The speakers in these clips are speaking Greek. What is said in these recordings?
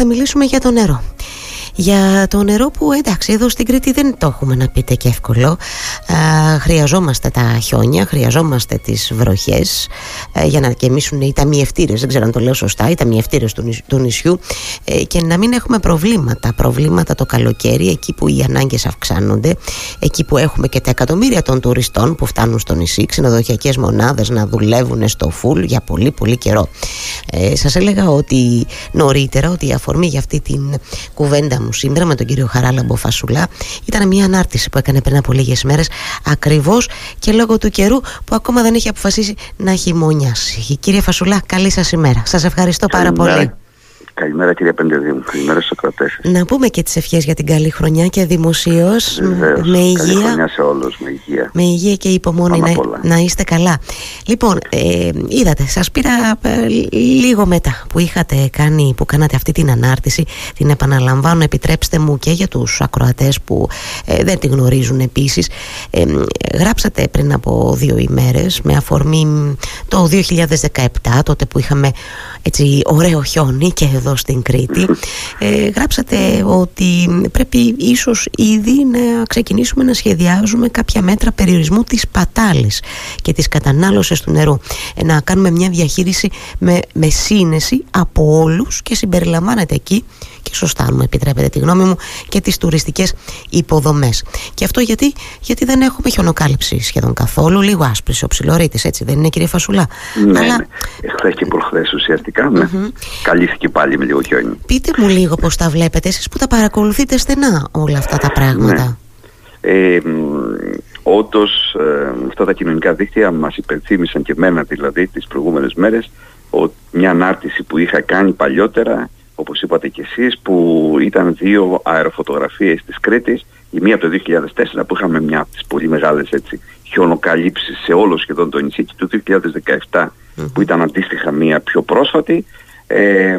θα μιλήσουμε για το νερό για το νερό που εντάξει εδώ στην Κρήτη δεν το έχουμε να πείτε και εύκολο χρειαζόμαστε τα χιόνια, χρειαζόμαστε τις βροχές ε, για να γεμίσουν οι ταμιευτήρες, δεν ξέρω αν το λέω σωστά, οι ταμιευτήρες του, του νησιού ε, και να μην έχουμε προβλήματα, προβλήματα το καλοκαίρι εκεί που οι ανάγκες αυξάνονται, εκεί που έχουμε και τα εκατομμύρια των τουριστών που φτάνουν στο νησί, ξενοδοχειακές μονάδες να δουλεύουν στο φουλ για πολύ πολύ καιρό. Ε, σας έλεγα ότι νωρίτερα ότι η αφορμή για αυτή την κουβέντα μου σήμερα με τον κύριο Χαράλαμπο Φασουλά ήταν μια ανάρτηση που έκανε πριν από λίγες μέρες ακριβώς και λόγω του καιρού που ακόμα δεν έχει αποφασίσει να χειμωνιάσει. Κύριε Φασουλά, καλή σας ημέρα. Σας ευχαριστώ πάρα πολύ. Καλημέρα κύριε Πεντεδίου, καλημέρα στους ακροατές. Να πούμε και τις ευχές για την καλή χρονιά και δημοσίως με υγεία. Καλή χρονιά σε όλους, με υγεία. Με υγεία και υπομονή να, να, είστε καλά. Λοιπόν, ε, είδατε, σας πήρα ε, λίγο μετά που είχατε κάνει, που κάνατε αυτή την ανάρτηση, την επαναλαμβάνω, επιτρέψτε μου και για τους ακροατές που ε, δεν την γνωρίζουν επίσης. Ε, γράψατε πριν από δύο ημέρες με αφορμή το 2017, τότε που είχαμε έτσι ωραίο χιόνι και εδώ στην Κρήτη. Ε, γράψατε ότι πρέπει ίσως ήδη να ξεκινήσουμε να σχεδιάζουμε κάποια μέτρα περιορισμού της πατάλης και της κατανάλωσης του νερού. Ε, να κάνουμε μια διαχείριση με, με σύνεση από όλους και συμπεριλαμβάνεται εκεί και σωστά αν μου επιτρέπετε τη γνώμη μου και τις τουριστικές υποδομές και αυτό γιατί, γιατί δεν έχουμε χιονοκάλυψη σχεδόν καθόλου λίγο άσπρης ο ψιλορίτης έτσι δεν είναι κύριε Φασουλά ναι, Αλλά... ναι. εχθές και προχθές ουσιαστικά ναι. mm-hmm. καλύφθηκε πάλι με λίγο χιόνι πείτε μου λίγο πως τα βλέπετε εσείς που τα παρακολουθείτε στενά όλα αυτά τα πράγματα ναι. Ε, όντως ε, αυτά τα κοινωνικά δίκτυα μας υπενθύμησαν και μένα δηλαδή τις προηγούμενες μέρες ο, μια ανάρτηση που είχα κάνει παλιότερα όπως είπατε και εσείς, που ήταν δύο αεροφωτογραφίες της Κρήτης, η μία από το 2004 που είχαμε μια από τις πολύ μεγάλες έτσι, χιονοκαλύψεις σε όλο σχεδόν το νησί και το 2017 που ήταν αντίστοιχα μία πιο πρόσφατη ε,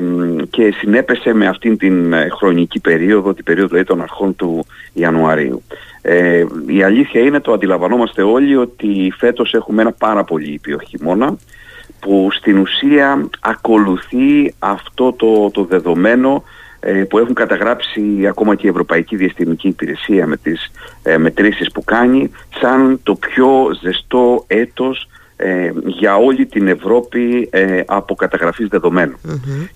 και συνέπεσε με αυτήν την ε, χρονική περίοδο, την περίοδο δηλαδή, των αρχών του Ιανουαρίου. Ε, η αλήθεια είναι, το αντιλαμβανόμαστε όλοι, ότι φέτος έχουμε ένα πάρα πολύ ήπιο χειμώνα που στην ουσία ακολουθεί αυτό το, το δεδομένο ε, που έχουν καταγράψει ακόμα και η Ευρωπαϊκή Διαστημική Υπηρεσία με τις ε, μετρήσεις που κάνει σαν το πιο ζεστό έτος ε, για όλη την Ευρώπη από καταγραφής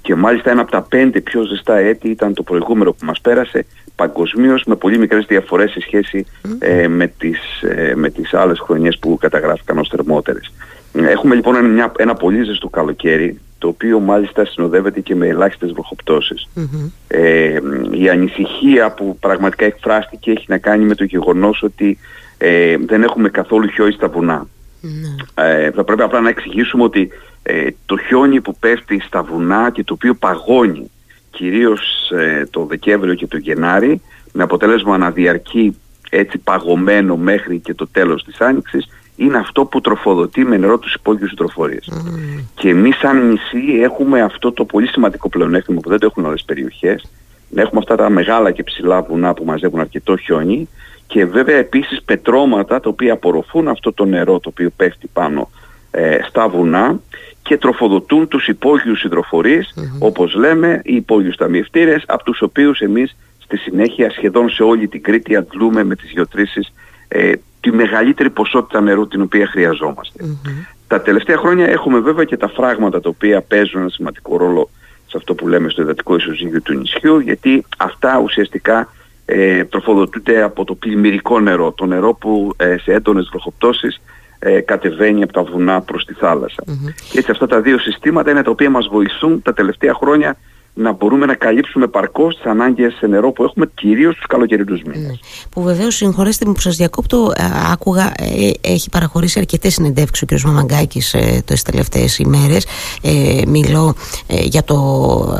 Και μάλιστα ένα από τα πέντε πιο ζεστά έτη ήταν το προηγούμενο που μας πέρασε παγκοσμίως με πολύ μικρές διαφορές σε σχεση με, τις, με τις άλλες χρονιές που καταγράφηκαν ως θερμότερες. Έχουμε λοιπόν μια, ένα πολύ ζεστό καλοκαίρι, το οποίο μάλιστα συνοδεύεται και με ελάχιστες Ε, η ανησυχία που πραγματικά εκφράστηκε έχει να κάνει με το γεγονός ότι ε, δεν έχουμε καθόλου χιόνι στα βουνά. Mm-hmm. Ε, θα πρέπει απλά να εξηγήσουμε ότι ε, το χιόνι που πέφτει στα βουνά και το οποίο παγώνει κυρίως ε, το Δεκέμβριο και το Γενάρη με αποτέλεσμα να διαρκεί έτσι παγωμένο μέχρι και το τέλος της Άνοιξης είναι αυτό που τροφοδοτεί με νερό τους υπόγειους συντροφορίες. Mm. Και εμείς σαν νησί έχουμε αυτό το πολύ σημαντικό πλεονέκτημα που δεν το έχουν όλες τις περιοχές. Να έχουμε αυτά τα μεγάλα και ψηλά βουνά που μαζεύουν αρκετό χιόνι και βέβαια επίσης πετρώματα τα οποία απορροφούν αυτό το νερό το οποίο πέφτει πάνω ε, στα βουνά και τροφοδοτούν τους υπόγειους συντροφορίες, mm-hmm. όπως λέμε, οι υπόγειους ταμιευτήρες, από τους οποίους εμείς στη συνέχεια σχεδόν σε όλη την Κρήτη αντλούμε με τις γεωτρήσεις ε, τη μεγαλύτερη ποσότητα νερού την οποία Τα τελευταία χρόνια έχουμε βέβαια και τα φράγματα τα οποία παίζουν ένα σημαντικό ρόλο σε αυτό που λέμε στο υδατικό ισοζύγιο του νησιού γιατί αυτά ουσιαστικά ε, τροφοδοτούνται από το πλημμυρικό νερό, το νερό που ε, σε έντονες βροχοπτώσεις ε, κατεβαίνει από τα βουνά προς τη θαλασσα Και έτσι αυτά τα δύο συστήματα είναι τα οποία μας βοηθούν τα τελευταία χρόνια να μπορούμε να καλύψουμε παρκώς τις ανάγκες σε νερό που έχουμε κυρίως τους καλοκαιρινούς μήνες. Ναι. Που βεβαίως, συγχωρέστε μου που σας διακόπτω, ε, άκουγα, ε, έχει παραχωρήσει αρκετές συνεντεύξεις ο κ. Μαμαγκάκης ε, τις τελευταίες ημέρες. Ε, μιλώ ε, για το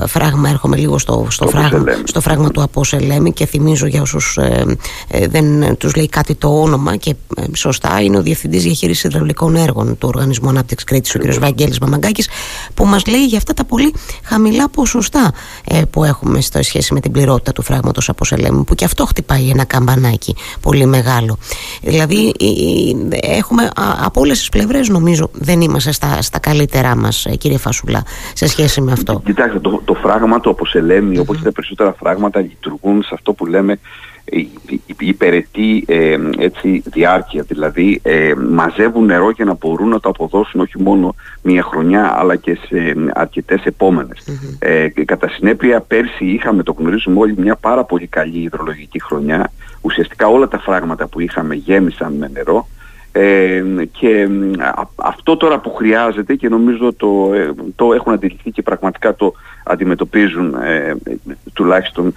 φράγμα, έρχομαι λίγο στο, στο, φράγμα, στο φράγμα του Απόσελέμι και θυμίζω για όσους ε, ε, δεν τους λέει κάτι το όνομα και σωστά είναι ο Διευθυντής Διαχείρισης Ιδραυλικών Έργων του Οργανισμού Ανάπτυξης Κρήτης, ο κ. Βαγγέλης Μαμαγκάκης, που μας λέει για αυτά τα πολύ χαμηλά ποσοστά αυτά ε, που έχουμε στο σχέση με την πληρότητα του φράγματος από Σελέμου που και αυτό χτυπάει ένα καμπανάκι πολύ μεγάλο. Δηλαδή έχουμε από όλες τις πλευρές νομίζω δεν είμαστε στα, στα καλύτερά μας ε, κύριε Φασουλά σε σχέση με αυτό. Κοιτάξτε το, το φράγμα του από Σελέμι mm-hmm. όπως τα περισσότερα φράγματα λειτουργούν σε αυτό που λέμε υπερετή ε, έτσι, διάρκεια. Δηλαδή ε, μαζεύουν νερό για να μπορούν να το αποδώσουν όχι μόνο μία χρονιά αλλά και σε αρκετές ε, κατά συνέπεια πέρσι είχαμε το γνωρίζουμε όλοι μια πάρα πολύ καλή υδρολογική χρονιά. Ουσιαστικά όλα τα φράγματα που είχαμε γέμισαν με νερό. Ε, και αυτό τώρα που χρειάζεται και νομίζω το, ε, το έχουν αντιληφθεί και πραγματικά το αντιμετωπίζουν ε, τουλάχιστον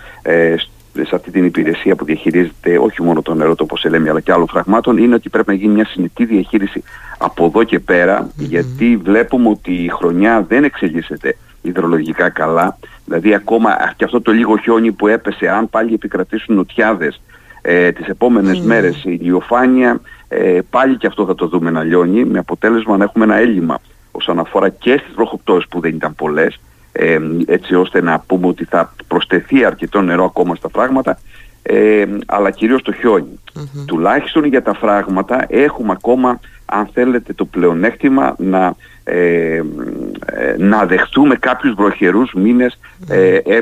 σε αυτή την υπηρεσία που διαχειρίζεται όχι μόνο το νερό το λέμε αλλά και άλλων φραγμάτων είναι ότι πρέπει να γίνει μια συνετή διαχείριση από εδώ και περα γιατί βλέπουμε ότι η χρονιά δεν εξελίσσεται υδρολογικά καλά. Δηλαδή ακόμα και αυτό το λίγο χιόνι που έπεσε αν πάλι επικρατήσουν νοτιάδες ε, τις επόμενες μέρες η ηλιοφάνεια ε, πάλι και αυτό θα το δούμε να λιώνει με αποτέλεσμα να έχουμε ένα έλλειμμα όσον αφορά και στις βροχοπτώσεις που δεν ήταν πολλές ε, έτσι ώστε να πούμε ότι θα προσθεθεί αρκετό νερό ακόμα στα φράγματα ε, αλλά κυρίως το χιονι Τουλάχιστον για τα φράγματα έχουμε ακόμα αν θέλετε το πλεονέκτημα να, ε, να δεχτούμε κάποιους βροχερούς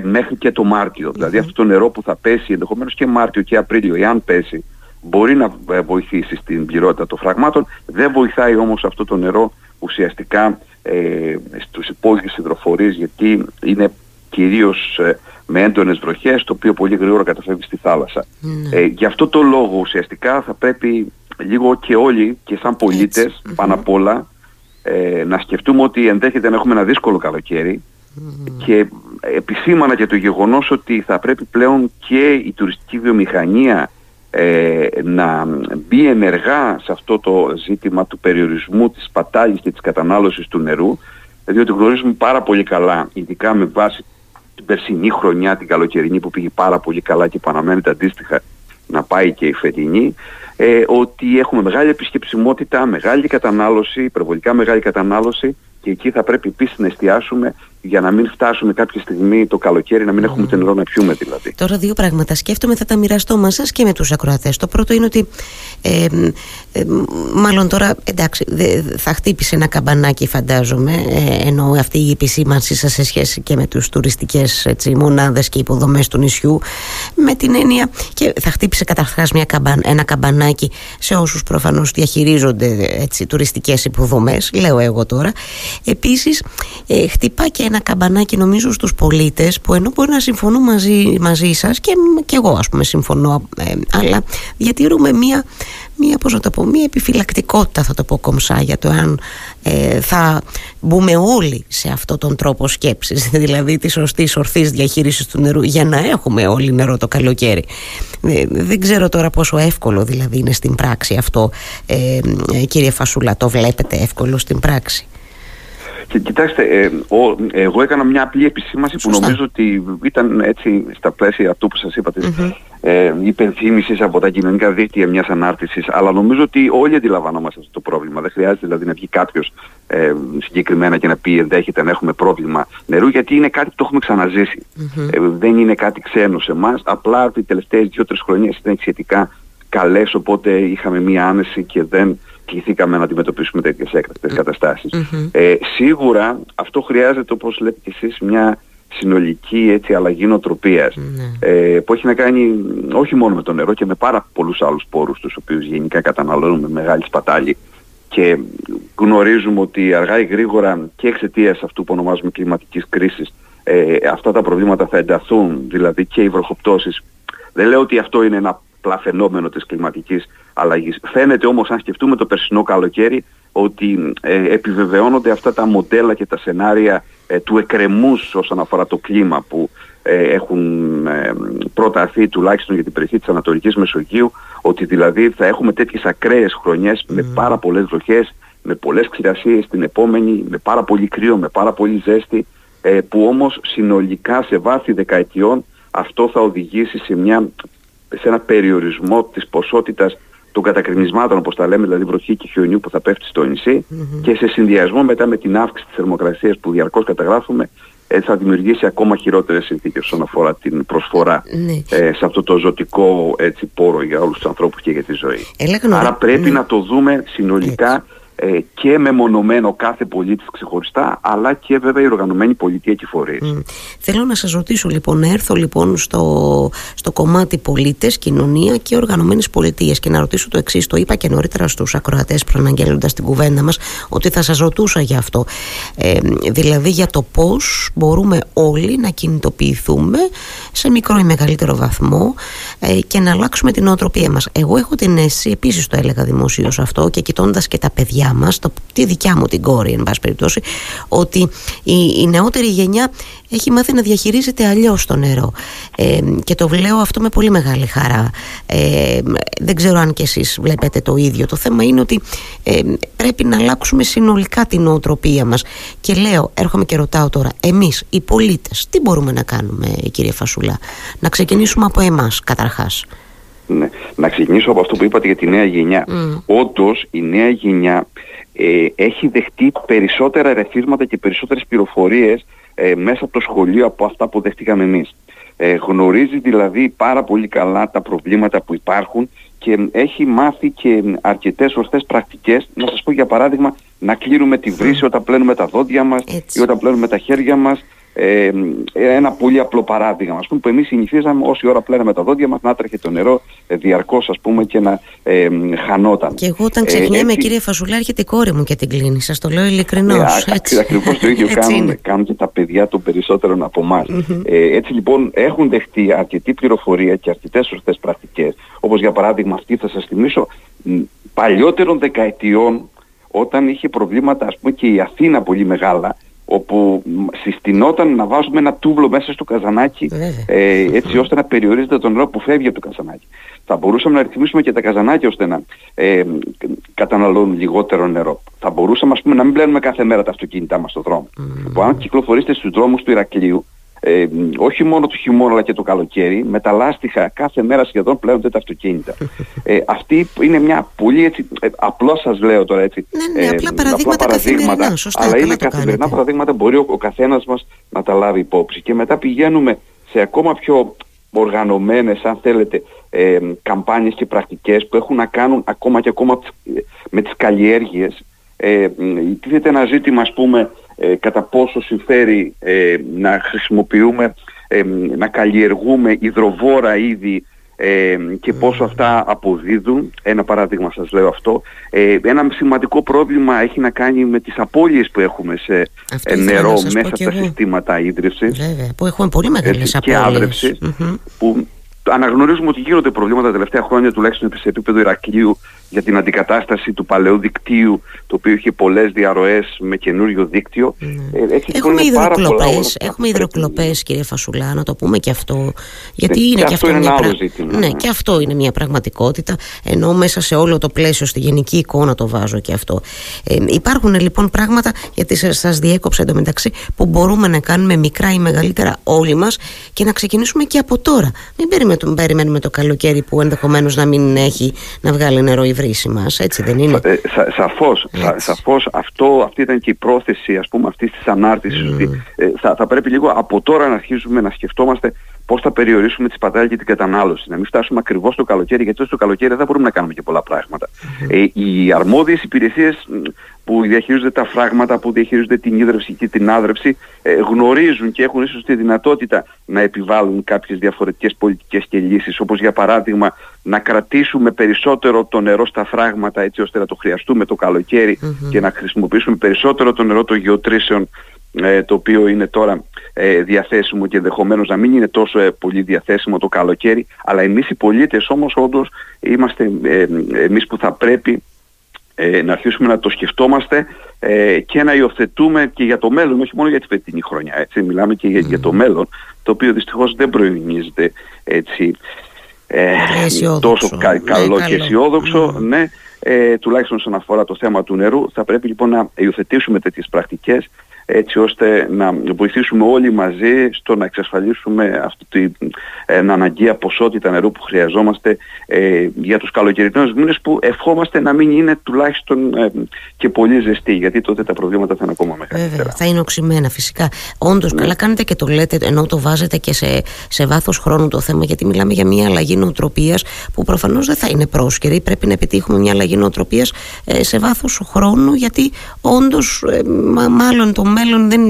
μέχρι και το Μάρτιο. Δηλαδή αυτό το νερό που θα πέσει ενδεχομένως και Μάρτιο και Απρίλιο, εάν πέσει, μπορεί να βοηθήσει στην πληρότητα των φραγμάτων. Δεν βοηθάει όμως αυτό το νερό ουσιαστικά ε, στους υπόγειους υδροφορείς γιατί είναι κυρίως ε, με έντονες βροχές το οποίο πολύ γρήγορα καταφεύγει στη θάλασσα. Ναι. Ε, γι' αυτό το λόγο ουσιαστικά θα πρέπει λίγο και όλοι και σαν πολιτες πάνω απ' όλα ε, να σκεφτούμε ότι ενδέχεται να έχουμε ένα δύσκολο και επισήμανα και το γεγονός ότι θα πρέπει πλέον και η τουριστική βιομηχανία ε, να μπει ενεργά σε αυτό το ζήτημα του περιορισμού της πατάλης και της κατανάλωσης του νερού διότι γνωρίζουμε πάρα πολύ καλά, ειδικά με βάση την περσινή χρονιά, την καλοκαιρινή που πήγε πάρα πολύ καλά και που αναμένεται αντίστοιχα να πάει και η φετινή, ε, ότι έχουμε μεγάλη επισκεψιμότητα, μεγάλη κατανάλωση, υπερβολικά μεγάλη κατανάλωση και εκεί θα πρέπει επίσης να εστιάσουμε για να μην φτάσουμε κάποια στιγμή το καλοκαίρι να μην έχουμε mm. νερό να πιούμε δηλαδή. Τώρα δύο πράγματα σκέφτομαι θα τα μοιραστώ μαζί σας και με τους ακροατές. Το πρώτο είναι ότι ε, ε, μάλλον τώρα εντάξει θα χτύπησε ένα καμπανάκι φαντάζομαι ε, ενώ αυτή η επισήμανση σας σε σχέση και με τους τουριστικές έτσι, μονάδες και υποδομές του νησιού με την έννοια και θα χτύπησε καταρχάς μια καμπαν, ένα καμπανάκι σε όσους προφανώς διαχειρίζονται έτσι, τουριστικές υποδομές λέω εγώ τώρα επίσης ε, χτυπά και ένα καμπανάκι νομίζω στους πολίτες που ενώ μπορεί να συμφωνούν μαζί, μαζί σας και, και εγώ ας πούμε συμφωνώ ε, αλλά διατηρούμε μία μία, πώς να το πω, μία επιφυλακτικότητα θα το πω κομψά για το αν ε, θα μπούμε όλοι σε αυτόν τον τρόπο σκέψης δηλαδή τη σωστή ορθής διαχείρισης του νερού για να έχουμε όλοι νερό το καλοκαίρι. Ε, δεν ξέρω τώρα πόσο εύκολο δηλαδή είναι στην πράξη αυτό. Ε, κύριε Φασούλα το βλέπετε εύκολο στην πράξη; Και κοιτάξτε, ε, ο, εγώ έκανα μια απλή επισήμαση που νομίζω ότι ήταν έτσι στα πλαίσια αυτού που σας είπατε, mm-hmm. ε, υπενθύμησης από τα κοινωνικά δίκτυα μιας ανάρτησης, αλλά νομίζω ότι όλοι αντιλαμβανόμαστε αυτό το πρόβλημα. Δεν χρειάζεται δηλαδή να βγει κάποιος ε, συγκεκριμένα και να πει ενδέχεται να έχουμε πρόβλημα νερού, γιατί είναι κάτι που το έχουμε ξαναζήσει. Mm-hmm. Ε, δεν είναι κάτι ξένο σε εμάς, απλά οι τελευταίες δύο-τρεις χρονιές ήταν σχετικά καλές, οπότε είχαμε μία άνεση και δεν κληθήκαμε να αντιμετωπίσουμε τέτοιες έκτακτες καταστάσεις. Ε, σίγουρα αυτό χρειάζεται όπως λέτε και εσείς μια συνολική έτσι, αλλαγή νοοτροπίας ναι. ε, που έχει να κάνει όχι μόνο με το νερό και με πάρα πολλούς άλλους πόρους τους οποίους γενικά καταναλώνουμε μεγάλη σπατάλη και γνωρίζουμε ότι αργά ή γρήγορα και εξαιτίας αυτού που ονομάζουμε κλιματικής κρίσης ε, αυτά τα προβλήματα θα ενταθούν, δηλαδή και οι βροχοπτώσεις. Δεν λέω ότι αυτό είναι ένα απλά φαινόμενο της κλιματικής αλλαγής. Φαίνεται όμως αν σκεφτούμε το περσινό καλοκαίρι ότι ε, επιβεβαιώνονται αυτά τα μοντέλα και τα σενάρια ε, του εκκρεμούς όσον αφορά το κλίμα που ε, έχουν ε, προταθεί τουλάχιστον για την περιοχή της Ανατολικής Μεσογείου ότι δηλαδή θα έχουμε τέτοιες ακραίες χρονιές με πάρα πολλές βροχές, με πολλές ξηρασίες την επόμενη, με πάρα πολύ κρύο, με πάρα πολύ ζέστη που όμως συνολικά σε βάθη δεκαετιών αυτό θα οδηγήσει σε μια σε ένα περιορισμό της ποσότητας των κατακρινισμάτων όπως τα λέμε, δηλαδή βροχή και χιονιού που θα πέφτει στο νησι και σε συνδυασμό μετά με την αύξηση της θερμοκρασίας που διαρκώς καταγράφουμε ε, θα δημιουργήσει ακόμα χειρότερες συνθήκες όσον αφορά την προσφορά ναι. ε, σε αυτό το ζωτικό έτσι, πόρο για όλους τους ανθρώπους και για τη ζωή. Άρα πρέπει ναι. να το δούμε συνολικά ε, και μεμονωμένο κάθε πολίτης ξεχωριστά, αλλά και βέβαια η οργανωμένη πολιτεία και φορείς. Mm. Θέλω να σας ρωτήσω λοιπόν, να έρθω λοιπόν στο, στο κομμάτι πολίτες, κοινωνία και οργανωμένες πολιτείες και να ρωτήσω το εξής. το είπα και νωρίτερα στους ακροατές προαναγγέλλοντας την κουβέντα μας, ότι θα σας ρωτούσα για αυτό. Ε, δηλαδή για το πώς μπορούμε όλοι να κινητοποιηθούμε σε μικρό ή μεγαλύτερο βαθμό ε, και να αλλάξουμε την οτροπία μας. Εγώ έχω την αίσθηση, επίσης το έλεγα δημοσίως αυτό και κοιτώντας και τα παιδιά παιδιά μας, το, τη δικιά μου την κόρη εν πάση περιπτώσει, ότι η, η νεότερη γενιά έχει μάθει να διαχειρίζεται αλλιώς το νερό. Ε, και το λέω αυτό με πολύ μεγάλη χαρά. Ε, δεν ξέρω αν και εσείς βλέπετε το ίδιο. Το θέμα είναι ότι ε, πρέπει να αλλάξουμε συνολικά την νοοτροπία μας. Και λέω, έρχομαι και ρωτάω τώρα εμείς οι πολίτες τι μπορούμε να κάνουμε κύριε Φασουλά να ξεκινήσουμε από εμάς καταρχάς ναι. Να ξεκινήσω από αυτό που είπατε για τη νέα γενιά. Mm. Όντως η νέα γενιά ε, έχει δεχτεί περισσότερα ερεθίσματα και περισσότερες πληροφορίες ε, μέσα από το σχολείο από αυτά που δεχτήκαμε εμείς. Ε, γνωρίζει δηλαδή πάρα πολύ καλά τα προβλήματα που υπάρχουν και έχει μάθει και αρκετές ορθές πρακτικές. Να σας πω για παράδειγμα να κλείνουμε τη βρύση όταν πλένουμε τα δόντια μας ή όταν πλένουμε τα χέρια μας ε, ένα πολύ απλό παράδειγμα, ας πούμε, που εμείς συνηθίζαμε όση ώρα πλέναμε τα δόντια μας να τρέχει το νερό ε, διαρκώς ας πούμε και να ε, χανόταν. Και εγώ όταν ξεχνιέμαι ε, κύριε Φασουλά έρχεται η κόρη μου και την κλείνει, σας το λέω ειλικρινώς. Ε, έτσι. Ακριβώς το ίδιο κάνουν, κάνουν και τα παιδιά των περισσότερων από εμάς. Ε, έτσι λοιπόν έχουν δεχτεί αρκετή πληροφορία και αρκετές ορθές πρακτικές, όπως για παράδειγμα αυτή θα σας θυμίσω παλιότερων δεκαετιών όταν είχε προβλήματα ας πούμε και η Αθήνα πολύ μεγάλα όπου συστηνόταν να βάζουμε ένα τούβλο μέσα στο καζανάκι ε, έτσι ώστε να περιορίζεται το νερό που φεύγει από το καζανάκι. Θα μπορούσαμε να ρυθμίσουμε και τα καζανάκια ώστε να ε, καταναλώνουν λιγότερο νερό. Θα μπορούσαμε ας πούμε να μην πλένουμε κάθε μέρα τα αυτοκίνητά μας στον δρόμο. Mm. αν κυκλοφορήσετε στους δρόμους του Ηρακλείου ε, όχι μόνο το χειμώνα αλλά και το καλοκαίρι, με τα λάστιχα κάθε μέρα σχεδόν πλέονται τα αυτοκίνητα. Ε, αυτή είναι μια πολύ έτσι, ε, απλό σας λέω τώρα έτσι, ναι, ναι, απλά παραδείγματα, απλά παραδείγματα σωστά, αλλά είναι καθημερινά παραδείγματα μπορεί ο, ο καθένας μας να τα λάβει υπόψη. Και μετά πηγαίνουμε σε ακόμα πιο οργανωμένες, αν θέλετε, ε, καμπάνιες και πρακτικές που έχουν να κάνουν ακόμα και ακόμα με τις καλλιέργειες. Ε, τίθεται ένα ζήτημα, ας πούμε, ε, κατά πόσο συμφέρει ε, να χρησιμοποιούμε, ε, να καλλιεργούμε υδροβόρα είδη ε, και πόσο αυτά αποδίδουν. Ένα παράδειγμα σας λέω αυτό. Ε, ένα σημαντικό πρόβλημα έχει να κάνει με τις απώλειες που έχουμε σε νερό μέσα από τα συστήματα ίδρυυσης. Βέβαια, που έχουμε πολύ μεγάλες απώλειες. Και που αναγνωρίζουμε ότι γίνονται προβλήματα τα τελευταία χρόνια τουλάχιστον σε επίπεδο Ηρακλείου για την αντικατάσταση του παλαιού δικτύου το οποίο είχε πολλές διαρροές με καινούριο δίκτυο. Mm. Ε, έτσι, έχουμε υδροκλοπές, έχουμε υδροκλοπές κύριε Φασουλά, να το πούμε και αυτό. Γιατί ναι, είναι και, αυτό, είναι μια άλλο ζήτημα. Ναι, ναι, και αυτό είναι μια πραγματικότητα, ενώ μέσα σε όλο το πλαίσιο, στη γενική εικόνα το βάζω και αυτό. Ε, υπάρχουν λοιπόν πράγματα, γιατί σας διέκοψα εντωμεταξύ, που μπορούμε να κάνουμε μικρά ή μεγαλύτερα όλοι μας και να ξεκινήσουμε και από τώρα. Μην περιμένουμε, περιμένουμε το καλοκαίρι που ενδεχομένως να μην έχει να βγάλει νερό η βρύση μας, έτσι δεν είναι; Ε, σα, σαφώς, σα, σαφώς αυτό, αυτή ήταν και η πρόθεση ας πούμε αυτής της ανάρτησης mm. ότι ε, θα, θα πρέπει λίγο από τώρα να αρχίσουμε να σκεφτόμαστε πώς θα περιορίσουμε τη σπατάλη και την κατανάλωση. Να μην φτάσουμε ακριβώς στο καλοκαίρι, γιατί στο καλοκαίρι δεν μπορούμε να κάνουμε και πολλά πράγματα. Mm-hmm. Ε, οι αρμόδιες υπηρεσίες που διαχειρίζονται τα φράγματα, που διαχειρίζονται την ίδρυυση και την άδρευση, ε, γνωρίζουν και έχουν ίσως τη δυνατότητα να επιβάλλουν κάποιες διαφορετικές πολιτικές και λύσεις, όπως για παράδειγμα να κρατήσουμε περισσότερο το νερό στα φράγματα έτσι ώστε να το χρειαστούμε το καλοκαιρι και να χρησιμοποιήσουμε περισσότερο το νερό των γεωτρήσεων ε, το οποίο είναι τώρα ε, διαθέσιμο και ενδεχομένως να μην είναι τόσο ε, πολύ διαθέσιμο το καλοκαίρι αλλά εμείς οι πολίτες όμως όντως είμαστε ε, εμείς που θα πρέπει ε, να αρχίσουμε να το σκεφτόμαστε ε, και να υιοθετούμε και για το μέλλον, όχι μόνο για τη φετινή χρονιά, έτσι, μιλάμε και για, το μέλλον, το οποίο δυστυχώς δεν προημίζεται έτσι. Ε, τόσο κα, καλό, ναι, και αισιόδοξο, mm. ναι, ε, τουλάχιστον όσον αφορά το θέμα του νερού, θα πρέπει λοιπόν να υιοθετήσουμε τέτοιες πρακτικές έτσι ώστε να βοηθήσουμε όλοι μαζί στο να εξασφαλίσουμε αυτή την αναγκαία ποσότητα νερού που χρειαζόμαστε ε, για τους καλοκαιρινούς μήνες που ευχόμαστε να μην είναι τουλάχιστον ε, και πολύ ζεστή γιατί τότε τα προβλήματα θα είναι ακόμα μεγαλύτερα. Βέβαια, θα είναι οξυμένα φυσικά. Όντως ναι. καλά κάνετε και το λέτε ενώ το βάζετε και σε, σε βάθος χρόνου το θέμα γιατί μιλάμε για μια αλλαγή νοοτροπίας που προφανώς δεν θα είναι πρόσκαιρη. Πρέπει να επιτύχουμε μια αλλαγή νοοτροπίας ε, σε βάθος χρόνου γιατί όντως ε, μάλλον το μέλλον δεν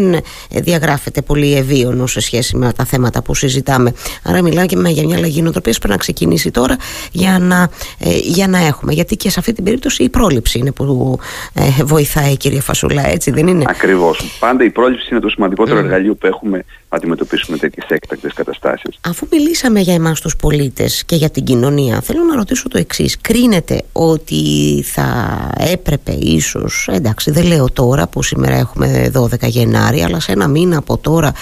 διαγράφεται πολύ ευίωνο σε σχέση με τα θέματα που συζητάμε. Άρα μιλάμε και για μια αλλαγή νοοτροπίας πρέπει να ξεκινήσει τώρα για να, ε, για να έχουμε. Γιατί και σε αυτή την περίπτωση η πρόληψη είναι που ε, βοηθάει κυρία Φασούλα, έτσι δεν είναι; Ακριβώς. Πάντα η πρόληψη είναι το σημαντικότερο mm. εργαλείο που έχουμε να αντιμετωπίσουμε τέτοιες έκτακτες καταστάσεις. Αφού μιλήσαμε για εμάς τους πολίτες και για την κοινωνία, θέλω να ρωτήσω το εξής. Κρίνεται ότι θα έπρεπε ίσως, εντάξει δεν λέω τώρα που σήμερα έχουμε 12 Γενάρη, αλλά σε ένα μήνα από τώρα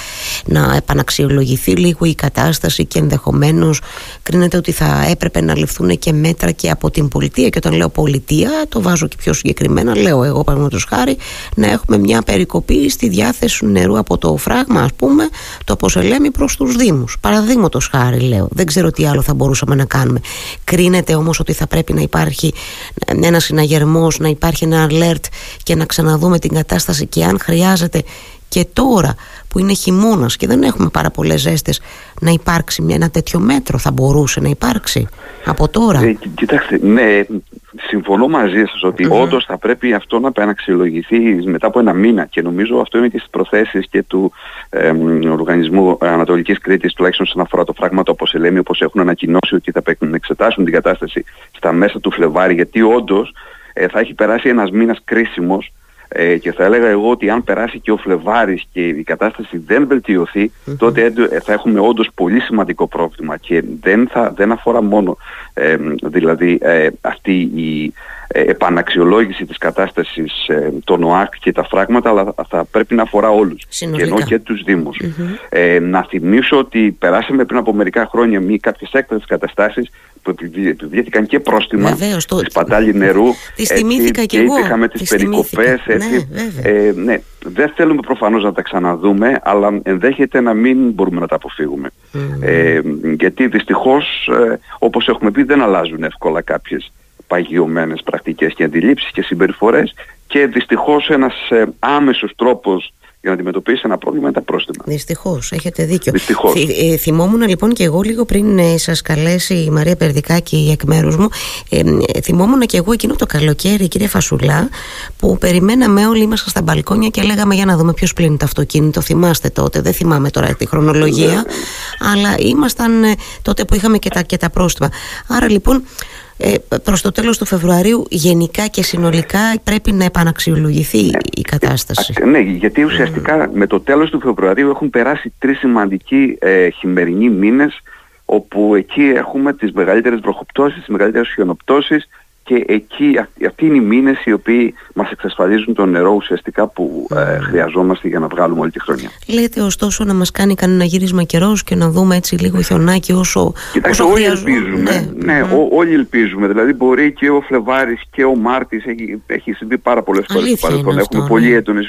να επαναξιολογηθεί λίγο η κατάσταση και ενδεχομένως κρίνεται ότι θα έπρεπε να ληφθούν και μέτρα και από την πολιτεία και όταν λέω πολιτεία το βάζω και πιο συγκεκριμένα λέω εγώ παραδείγματος χάρη να έχουμε μια περικοπή στη διάθεση νερού από το φράγμα ας πούμε το Ποσελέμι προς τους Δήμους. Παραδείγματος χάρη λέω. Δεν ξέρω τι άλλο θα μπορούσαμε να κάνουμε. Κρίνεται όμως ότι θα πρέπει να υπάρχει ένας συναγερμός να υπάρχει ένα alert και να ξαναδούμε την κατάσταση και αν χρειάζεται και τώρα που είναι χειμώνας και δεν έχουμε πάρα πολλές ζέστες, να υπάρξει μια, ένα τέτοιο μέτρο, θα μπορούσε να υπάρξει από τώρα; Ε, κοιτάξτε, ναι, συμφωνώ μαζί σας ότι mm όντως θα πρέπει αυτό να επαναξιολογηθεί μετά από ένα μήνα και νομίζω αυτό είναι και στις προθέσεις και του ε, Οργανισμού Ανατολικής Κρήτης, τουλάχιστον όσον αφορά το φράγμα του λέμε, όπως έχουν ανακοινώσει ότι θα εξετάσουν την κατάσταση στα μέσα του Φλεβάρι, γιατί όντως ε, θα έχει περάσει ένας μήνας κρίσιμος ε, και θα έλεγα εγώ ότι αν περάσει και ο Φλεβάρης και η κατάσταση δεν βελτιωθει τότε ε, θα έχουμε όντως πολύ σημαντικό πρόβλημα και δεν, θα, δεν αφορά μόνο ε, δηλαδή ε, αυτή η επαναξιολόγηση της κατάστασης των ΟΑΚ και τα φράγματα αλλά θα πρέπει να αφορά όλους. Και ενώ και τους δημους να θυμίσω ότι περάσαμε πριν από μερικά χρόνια μη κάποιες έκτατες καταστάσεις που επιβλήθηκαν και πρόστιμα Βεβαίως, το... σπατάλη νερού. Τις θυμήθηκα και, εγώ. είχαμε τις, τις περικοπές έτσι, ναι, ε, ναι, δεν θέλουμε προφανώς να τα ξαναδούμε αλλά ενδέχεται να μην μπορούμε να τα αποφύγουμε. Ε, γιατί δυστυχώς ε, όπως έχουμε πει δεν αλλάζουν εύκολα κάποιες παγιωμένες πρακτικές και αντιλήψεις και συμπεριφορές και δυστυχώς ένας ε, άμεσος τρόπος για να αντιμετωπίσει ένα πρόβλημα είναι τα πρόστιμα. Δυστυχώς, έχετε δίκιο. Δυστυχώς. ε, θυμόμουν λοιπόν και εγώ λίγο πριν ε, σας καλέσει η Μαρία Περδικάκη εκ μέρους μου. Ε, ε, θυμόμουν και εγώ εκείνο το καλοκαίρι, κύριε Φασουλά, που περιμέναμε όλοι ήμασταν στα μπαλκόνια και λέγαμε για να δούμε ποιος πλύνει το αυτοκίνητο. Θυμάστε τότε, δεν θυμάμαι τώρα τη χρονολογία, ναι. αλλά ήμασταν ε, τότε που είχαμε και τα, και τα πρόστιμα. Άρα λοιπόν ε, προς το τέλος του Φεβρουαρίου γενικά και συνολικά πρέπει να επαναξιολογηθεί ναι. η κατάσταση. Ναι, γιατί ουσιαστικά με το τέλος του Φεβρουαρίου έχουν περάσει τρεις σημαντικοί ε, χειμερινοί μήνες όπου εκεί έχουμε τις μεγαλύτερες βροχοπτώσεις, τις μεγαλύτερες χιονοπτώσεις και εκεί αυτοί είναι οι μήνες οι οποίοι μας εξασφαλίζουν το νερό ουσιαστικά που ε, χρειαζόμαστε για να βγάλουμε όλη τη χρονιά. Λέτε ωστόσο να μας κάνει κανένα γύρισμα καιρός και να δούμε έτσι λίγο χιονάκι όσο, Κοιτάξτε, όλοι ελπίζουμε. Ναι, ναι όλοι ελπίζουμε. Δηλαδή μπορεί και ο Φλεβάρης και ο Μάρτης έχει, έχει συμβεί πάρα πολλές φορές στο παρελθόν. Έχουμε πολύ ναι. έντονες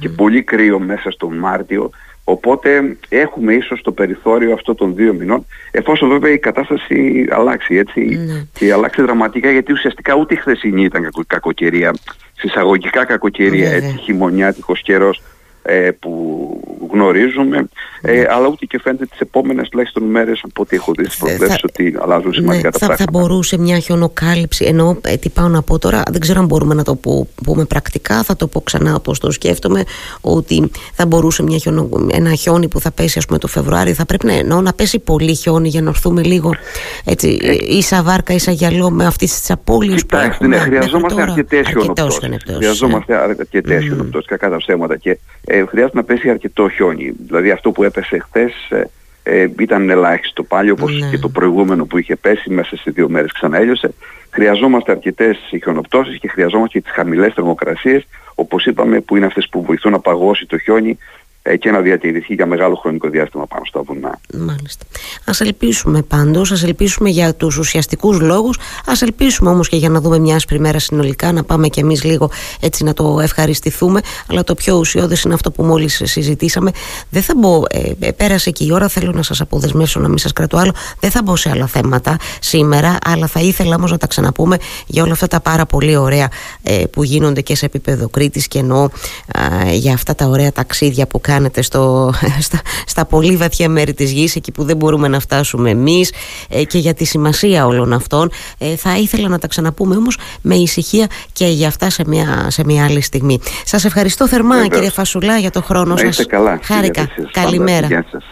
και πολύ κρύο μέσα στον Μάρτιο. Οπότε έχουμε ίσως το περιθώριο αυτό των δύο μηνών, εφόσον βέβαια η κατάσταση αλλάξει έτσι, ναι. και αλλάξει δραματικά γιατί ουσιαστικά ούτε η χθεσινή ήταν κακοκαιρία, συσσαγωγικά κακοκαιρία, έτσι, χειμωνιάτικος καιρός, ε, που γνωρίζουμε. Ε, αλλά ούτε και φαίνεται τις επόμενες τουλάχιστον μέρες από ό,τι έχω δει στις προβλέψεις ότι αλλάζουν σημαντικά ναι, τα θα, πράγματα. Θα μπορούσε μια χιονοκάλυψη ενώ ε, τι πάω να πω τώρα δεν ξέρω αν μπορούμε να το πούμε πρακτικά θα το πω ξανά όπως το σκέφτομαι ότι θα μπορούσε μια χιονο, ένα χιόνι που θα πέσει ας πούμε το Φεβρουάριο θα πρέπει να, εννοώ, να πέσει πολύ χιόνι για να έρθουμε λίγο έτσι, ε, ίσα βάρκα ίσα γυαλό με αυτές τις απώλειες που έχουμε ναι, χρειαζόμαστε αρκετές χιονοπτώσεις. χρειαζόμαστε αρκετές χιονοπτώσεις κακά τα ψέματα. Και ε, χρειάζεται να πέσει αρκετό χιόνι. Δηλαδή αυτό που έπεσε χθες ε, ε, ήταν ελάχιστο πάλι όπως ναι. και το προηγούμενο που είχε πέσει μέσα σε δύο μέρες ξαναέλειωσε. Χρειαζόμαστε αρκετές χιονοπτώσεις και χρειαζόμαστε και τις χαμηλές θερμοκρασίες όπως είπαμε που είναι αυτές που βοηθούν να παγώσει το χιόνι ε, και να διατηρηθεί για μεγάλο χρονικό διάστημα πάνω στα βουνά. Μάλιστα. Ας ελπίσουμε πάντως, ας ελπίσουμε για τους ουσιαστικούς λόγους, ας ελπίσουμε όμως και για να δούμε μια άσπρη μέρα συνολικά, να πάμε κι εμείς λίγο έτσι να το ευχαριστηθούμε, αλλά το πιο ουσιώδες είναι αυτό που μόλις συζητήσαμε. Δεν θα μπω, ε, ε, πέρασε και η ώρα, θέλω να σας αποδεσμεύσω να μην σας κρατώ άλλο, δεν θα μπω σε άλλα θέματα σήμερα, αλλά θα ήθελα όμως να τα ξαναπούμε για όλα αυτά τα πάρα πολύ ωραία ε, που γίνονται και σε επίπεδο Κρήτης και εννοώ για αυτά τα ωραία ταξίδια που κάνετε στο, στα, στα πολύ βαθιά μέρη της γης εκεί που δεν μπορούμε να φτάσουμε εμείς ε, και για τη σημασία όλων αυτών ε, θα ήθελα να τα ξαναπούμε όμως με ησυχία και για αυτά σε μια, σε μια άλλη στιγμή. Σας ευχαριστώ θερμά κύριε Φασουλά για το χρόνο να σας. καλά, Χάρηκα, καλημέρα. Γεια σας.